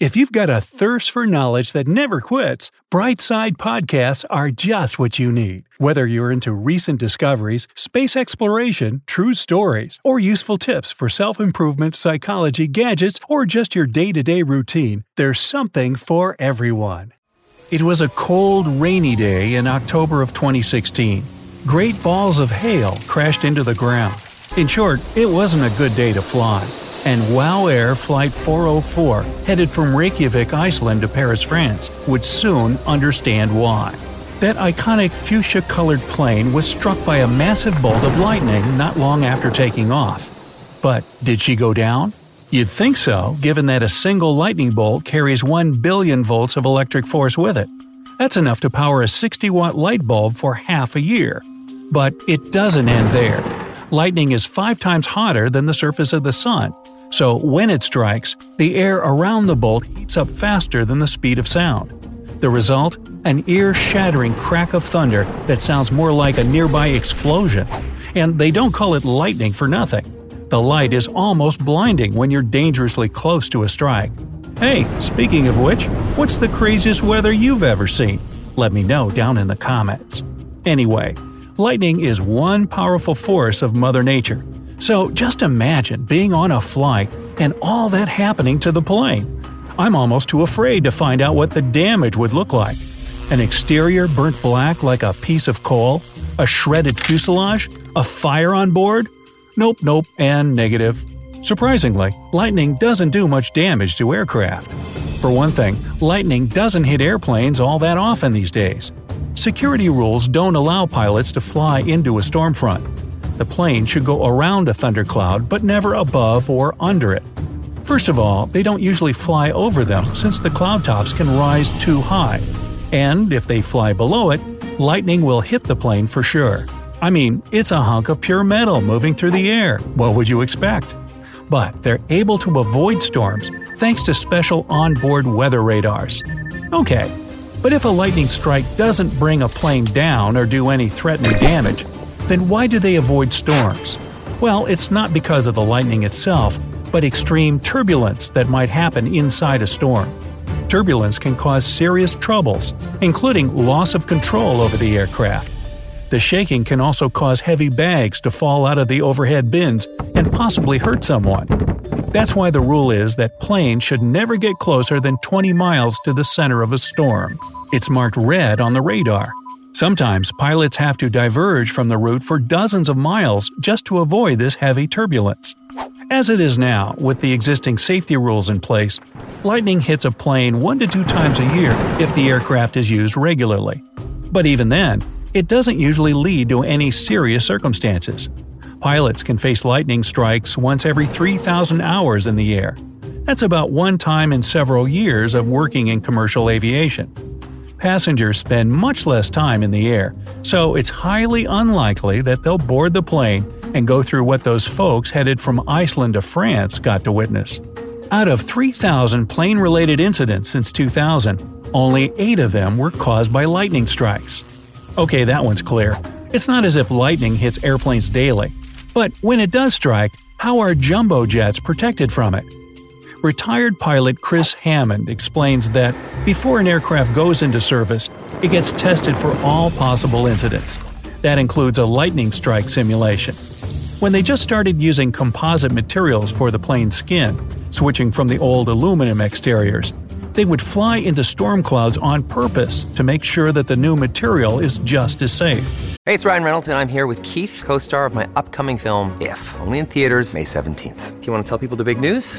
If you've got a thirst for knowledge that never quits, Brightside Podcasts are just what you need. Whether you're into recent discoveries, space exploration, true stories, or useful tips for self improvement, psychology, gadgets, or just your day to day routine, there's something for everyone. It was a cold, rainy day in October of 2016. Great balls of hail crashed into the ground. In short, it wasn't a good day to fly and WOW Air Flight 404, headed from Reykjavik, Iceland to Paris, France, would soon understand why. That iconic fuchsia colored plane was struck by a massive bolt of lightning not long after taking off. But did she go down? You'd think so, given that a single lightning bolt carries 1 billion volts of electric force with it. That's enough to power a 60 watt light bulb for half a year. But it doesn't end there. Lightning is five times hotter than the surface of the sun, so when it strikes, the air around the bolt heats up faster than the speed of sound. The result? An ear shattering crack of thunder that sounds more like a nearby explosion. And they don't call it lightning for nothing. The light is almost blinding when you're dangerously close to a strike. Hey, speaking of which, what's the craziest weather you've ever seen? Let me know down in the comments. Anyway, lightning is one powerful force of Mother Nature so just imagine being on a flight and all that happening to the plane. I'm almost too afraid to find out what the damage would look like. An exterior burnt black like a piece of coal? A shredded fuselage? A fire on board? Nope, nope, and negative. Surprisingly, lightning doesn't do much damage to aircraft. For one thing, lightning doesn't hit airplanes all that often these days. Security rules don't allow pilots to fly into a storm front. The plane should go around a thundercloud but never above or under it. First of all, they don't usually fly over them since the cloud tops can rise too high. And if they fly below it, lightning will hit the plane for sure. I mean, it's a hunk of pure metal moving through the air. What would you expect? But they're able to avoid storms thanks to special onboard weather radars. Okay, but if a lightning strike doesn't bring a plane down or do any threatening damage, then why do they avoid storms? Well, it's not because of the lightning itself, but extreme turbulence that might happen inside a storm. Turbulence can cause serious troubles, including loss of control over the aircraft. The shaking can also cause heavy bags to fall out of the overhead bins and possibly hurt someone. That's why the rule is that planes should never get closer than 20 miles to the center of a storm. It's marked red on the radar, Sometimes pilots have to diverge from the route for dozens of miles just to avoid this heavy turbulence. As it is now, with the existing safety rules in place, lightning hits a plane one to two times a year if the aircraft is used regularly. But even then, it doesn't usually lead to any serious circumstances. Pilots can face lightning strikes once every 3,000 hours in the air. That's about one time in several years of working in commercial aviation passengers spend much less time in the air, so it's highly unlikely that they'll board the plane and go through what those folks headed from Iceland to France got to witness. Out of 3,000 plane related incidents since 2000, only 8 of them were caused by lightning strikes. Okay, that one's clear. It's not as if lightning hits airplanes daily. But when it does strike, how are jumbo jets protected from it? Retired pilot Chris Hammond explains that before an aircraft goes into service, it gets tested for all possible incidents. That includes a lightning strike simulation. When they just started using composite materials for the plane's skin, switching from the old aluminum exteriors, they would fly into storm clouds on purpose to make sure that the new material is just as safe. Hey, it's Ryan Reynolds, and I'm here with Keith, co star of my upcoming film, If, only in theaters, May 17th. Do you want to tell people the big news?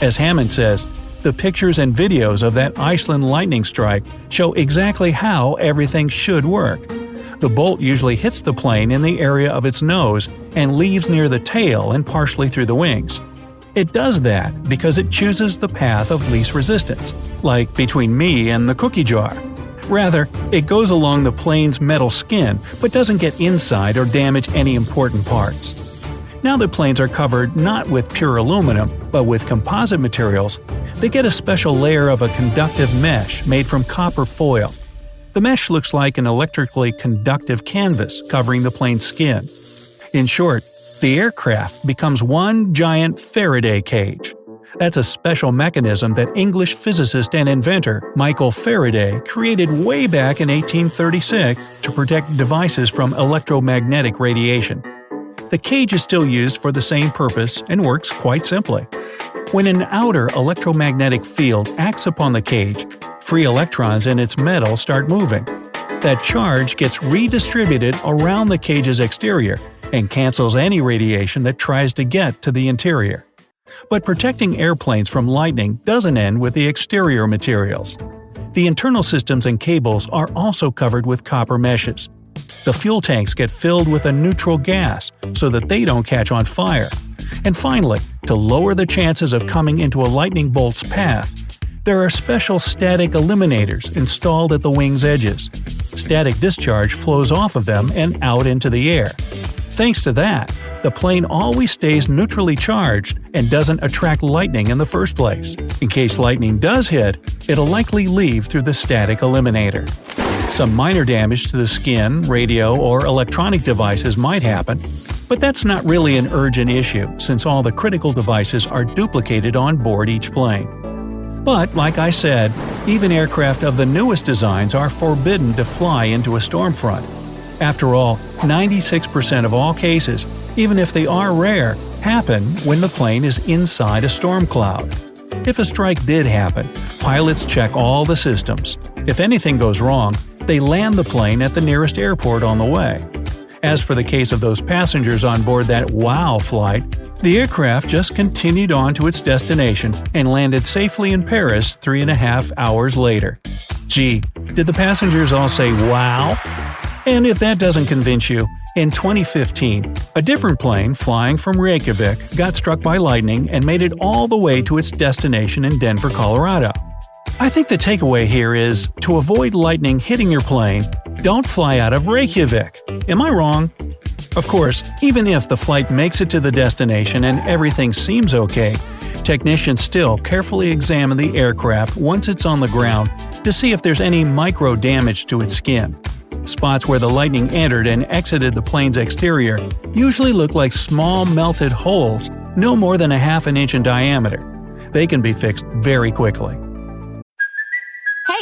As Hammond says, the pictures and videos of that Iceland lightning strike show exactly how everything should work. The bolt usually hits the plane in the area of its nose and leaves near the tail and partially through the wings. It does that because it chooses the path of least resistance, like between me and the cookie jar. Rather, it goes along the plane's metal skin but doesn't get inside or damage any important parts. Now that planes are covered not with pure aluminum, but with composite materials, they get a special layer of a conductive mesh made from copper foil. The mesh looks like an electrically conductive canvas covering the plane's skin. In short, the aircraft becomes one giant Faraday cage. That's a special mechanism that English physicist and inventor Michael Faraday created way back in 1836 to protect devices from electromagnetic radiation. The cage is still used for the same purpose and works quite simply. When an outer electromagnetic field acts upon the cage, free electrons in its metal start moving. That charge gets redistributed around the cage's exterior and cancels any radiation that tries to get to the interior. But protecting airplanes from lightning doesn't end with the exterior materials. The internal systems and cables are also covered with copper meshes. The fuel tanks get filled with a neutral gas so that they don't catch on fire. And finally, to lower the chances of coming into a lightning bolt's path, there are special static eliminators installed at the wing's edges. Static discharge flows off of them and out into the air. Thanks to that, the plane always stays neutrally charged and doesn't attract lightning in the first place. In case lightning does hit, it'll likely leave through the static eliminator. Some minor damage to the skin, radio, or electronic devices might happen, but that's not really an urgent issue since all the critical devices are duplicated on board each plane. But, like I said, even aircraft of the newest designs are forbidden to fly into a storm front. After all, 96% of all cases, even if they are rare, happen when the plane is inside a storm cloud. If a strike did happen, pilots check all the systems. If anything goes wrong, they land the plane at the nearest airport on the way. As for the case of those passengers on board that WOW flight, the aircraft just continued on to its destination and landed safely in Paris three and a half hours later. Gee, did the passengers all say wow? And if that doesn't convince you, in 2015, a different plane flying from Reykjavik got struck by lightning and made it all the way to its destination in Denver, Colorado. I think the takeaway here is to avoid lightning hitting your plane, don't fly out of Reykjavik. Am I wrong? Of course, even if the flight makes it to the destination and everything seems okay, technicians still carefully examine the aircraft once it's on the ground to see if there's any micro damage to its skin. Spots where the lightning entered and exited the plane's exterior usually look like small melted holes no more than a half an inch in diameter. They can be fixed very quickly.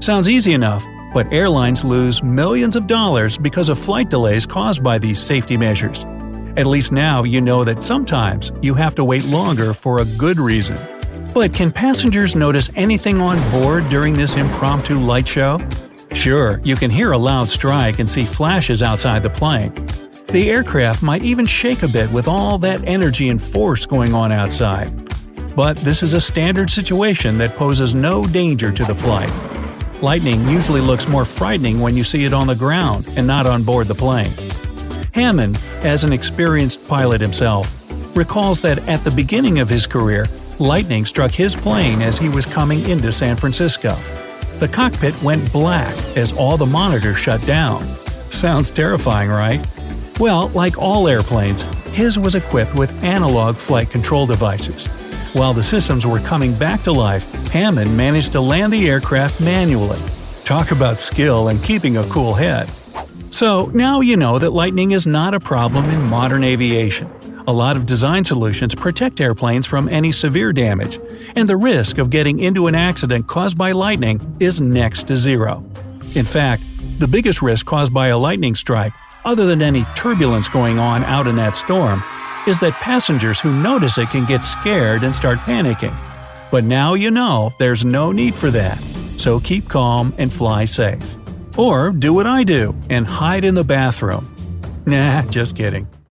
Sounds easy enough, but airlines lose millions of dollars because of flight delays caused by these safety measures. At least now you know that sometimes you have to wait longer for a good reason. But can passengers notice anything on board during this impromptu light show? Sure, you can hear a loud strike and see flashes outside the plane. The aircraft might even shake a bit with all that energy and force going on outside. But this is a standard situation that poses no danger to the flight. Lightning usually looks more frightening when you see it on the ground and not on board the plane. Hammond, as an experienced pilot himself, recalls that at the beginning of his career, lightning struck his plane as he was coming into San Francisco. The cockpit went black as all the monitors shut down. Sounds terrifying, right? Well, like all airplanes, his was equipped with analog flight control devices. While the systems were coming back to life, Hammond managed to land the aircraft manually. Talk about skill and keeping a cool head. So now you know that lightning is not a problem in modern aviation. A lot of design solutions protect airplanes from any severe damage, and the risk of getting into an accident caused by lightning is next to zero. In fact, the biggest risk caused by a lightning strike, other than any turbulence going on out in that storm, is that passengers who notice it can get scared and start panicking. But now you know there's no need for that, so keep calm and fly safe. Or do what I do and hide in the bathroom. Nah, just kidding.